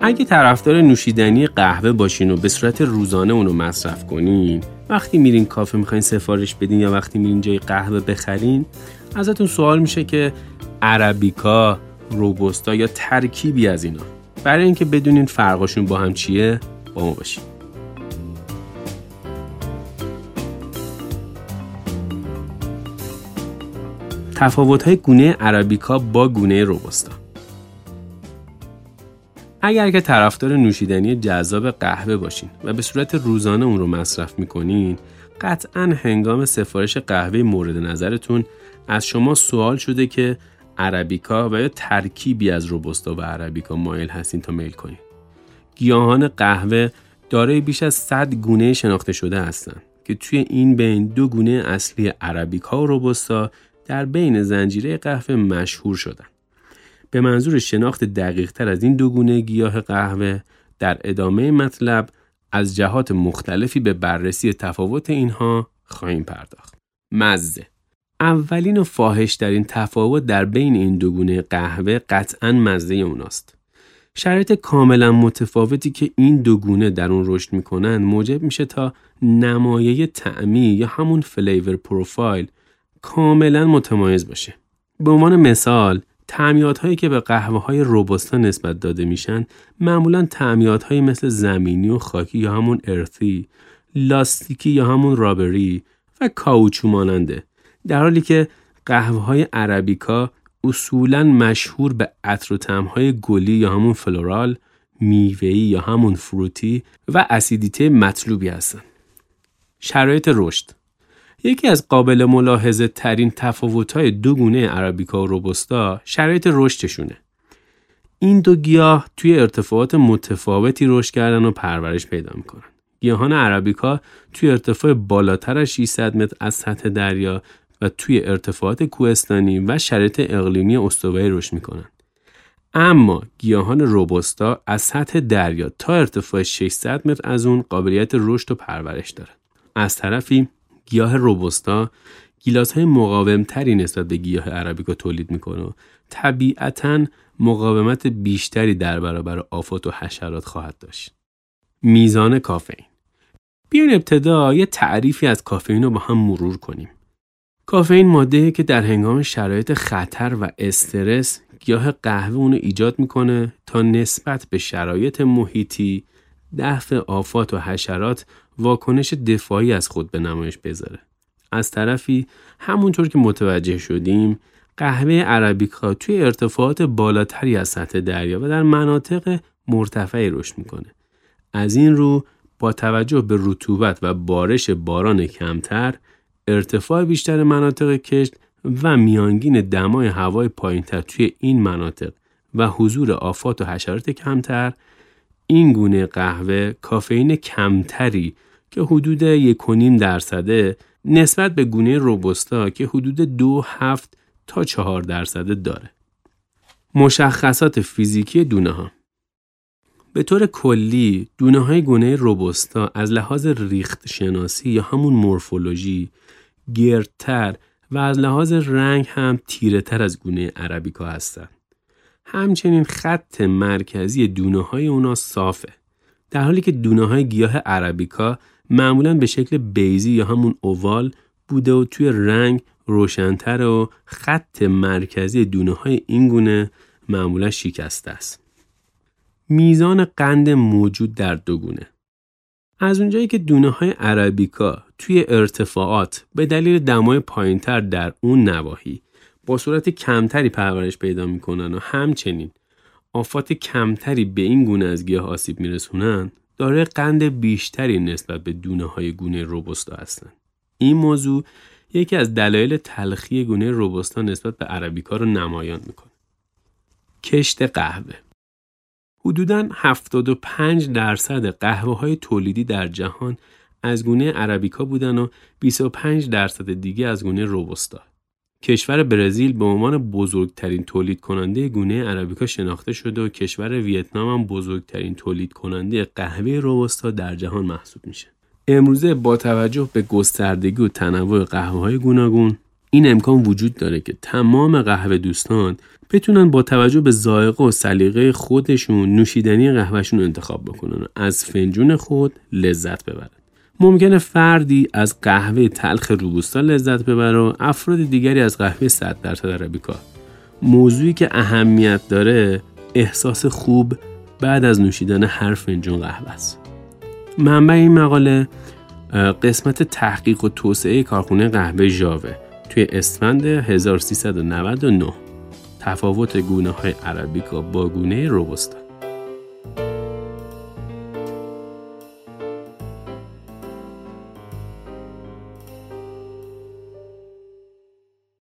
اگه طرفدار نوشیدنی قهوه باشین و به صورت روزانه اونو مصرف کنین وقتی میرین کافه می‌خواین سفارش بدین یا وقتی میرین جای قهوه بخرین ازتون سوال میشه که عربیکا روبوستا یا ترکیبی از اینا. برای اینکه بدونین فرقشون با هم چیه با ما باشین. تفاوت های گونه عربیکا با گونه روبوستا اگر که طرفدار نوشیدنی جذاب قهوه باشین و به صورت روزانه اون رو مصرف می‌کنین قطعا هنگام سفارش قهوه مورد نظرتون از شما سوال شده که عربیکا و یا ترکیبی از روبوستا و عربیکا مایل هستین تا میل کنین. گیاهان قهوه دارای بیش از 100 گونه شناخته شده هستند که توی این بین دو گونه اصلی عربیکا و روبوستا در بین زنجیره قهوه مشهور شدن. به منظور شناخت دقیق تر از این دو گونه گیاه قهوه در ادامه مطلب از جهات مختلفی به بررسی تفاوت اینها خواهیم پرداخت. مزه اولین و فاحش در این تفاوت در بین این دو گونه قهوه قطعا مزه اوناست. شرایط کاملا متفاوتی که این دو گونه در اون رشد می‌کنن موجب میشه تا نمایه تعمی یا همون فلیور پروفایل کاملا متمایز باشه. به عنوان مثال تعمیات هایی که به قهوه های روبستا نسبت داده میشن معمولا تعمیات هایی مثل زمینی و خاکی یا همون ارثی، لاستیکی یا همون رابری و کاوچو ماننده در حالی که قهوه های عربیکا اصولا مشهور به عطر و های گلی یا همون فلورال، میوهی یا همون فروتی و اسیدیته مطلوبی هستند. شرایط رشد یکی از قابل ملاحظه ترین تفاوت های دو گونه عربیکا و روبوستا شرایط رشدشونه. این دو گیاه توی ارتفاعات متفاوتی رشد کردن و پرورش پیدا می‌کنن. گیاهان عربیکا توی ارتفاع بالاتر از 600 متر از سطح دریا و توی ارتفاعات کوهستانی و شرایط اقلیمی استوایی رشد می‌کنن. اما گیاهان روبوستا از سطح دریا تا ارتفاع 600 متر از اون قابلیت رشد و پرورش داره. از طرفی گیاه روبوستا گیلاس های مقاوم تری نسبت به گیاه عربیکا تولید می‌کنه و طبیعتا مقاومت بیشتری در برابر آفات و حشرات خواهد داشت. میزان کافئین بیاین ابتدا یه تعریفی از کافئین رو با هم مرور کنیم. کافئین ماده که در هنگام شرایط خطر و استرس گیاه قهوه اونو ایجاد می‌کنه تا نسبت به شرایط محیطی دفع آفات و حشرات واکنش دفاعی از خود به نمایش بذاره. از طرفی همونطور که متوجه شدیم قهوه عربیکا توی ارتفاعات بالاتری از سطح دریا و در مناطق مرتفعی رشد می‌کنه. از این رو با توجه به رطوبت و بارش باران کمتر ارتفاع بیشتر مناطق کشت و میانگین دمای هوای پایینتر توی این مناطق و حضور آفات و حشرات کمتر این گونه قهوه کافئین کمتری که حدود یک درصده نسبت به گونه روبوستا که حدود دو هفت تا چهار درصده داره. مشخصات فیزیکی دونه ها به طور کلی دونه های گونه روبوستا از لحاظ ریخت شناسی یا همون مورفولوژی گردتر و از لحاظ رنگ هم تیره تر از گونه عربیکا هستند. همچنین خط مرکزی دونه های اونا صافه. در حالی که دونه های گیاه عربیکا معمولا به شکل بیزی یا همون اووال بوده و توی رنگ روشنتر و خط مرکزی دونه های این گونه معمولا شکسته است. میزان قند موجود در دو گونه از اونجایی که دونه های عربیکا توی ارتفاعات به دلیل دمای پایینتر در اون نواحی با صورت کمتری پرورش پیدا می‌کنن و همچنین آفات کمتری به این گونه از گیاه آسیب میرسونن داره قند بیشتری نسبت به دونه های گونه روبوستا هستند. این موضوع یکی از دلایل تلخی گونه روبوستا نسبت به عربیکا رو نمایان می‌کنه. کشت قهوه حدوداً 75 درصد قهوه های تولیدی در جهان از گونه عربیکا بودن و 25 درصد دیگه از گونه روبوستا. کشور برزیل به عنوان بزرگترین تولید کننده گونه عربیکا شناخته شده و کشور ویتنام هم بزرگترین تولید کننده قهوه روبوستا در جهان محسوب میشه. امروزه با توجه به گستردگی و تنوع قهوه های گوناگون این امکان وجود داره که تمام قهوه دوستان بتونن با توجه به ذائقه و سلیقه خودشون نوشیدنی قهوهشون انتخاب بکنن و از فنجون خود لذت ببرن. ممکنه فردی از قهوه تلخ روبوستا لذت ببره و افراد دیگری از قهوه 100 درصد عربیکا. موضوعی که اهمیت داره احساس خوب بعد از نوشیدن هر فنجون قهوه است. منبع این مقاله قسمت تحقیق و توسعه کارخونه قهوه ژاوه توی اسفند 1399 تفاوت گونه های عربیکا با گونه روبوستا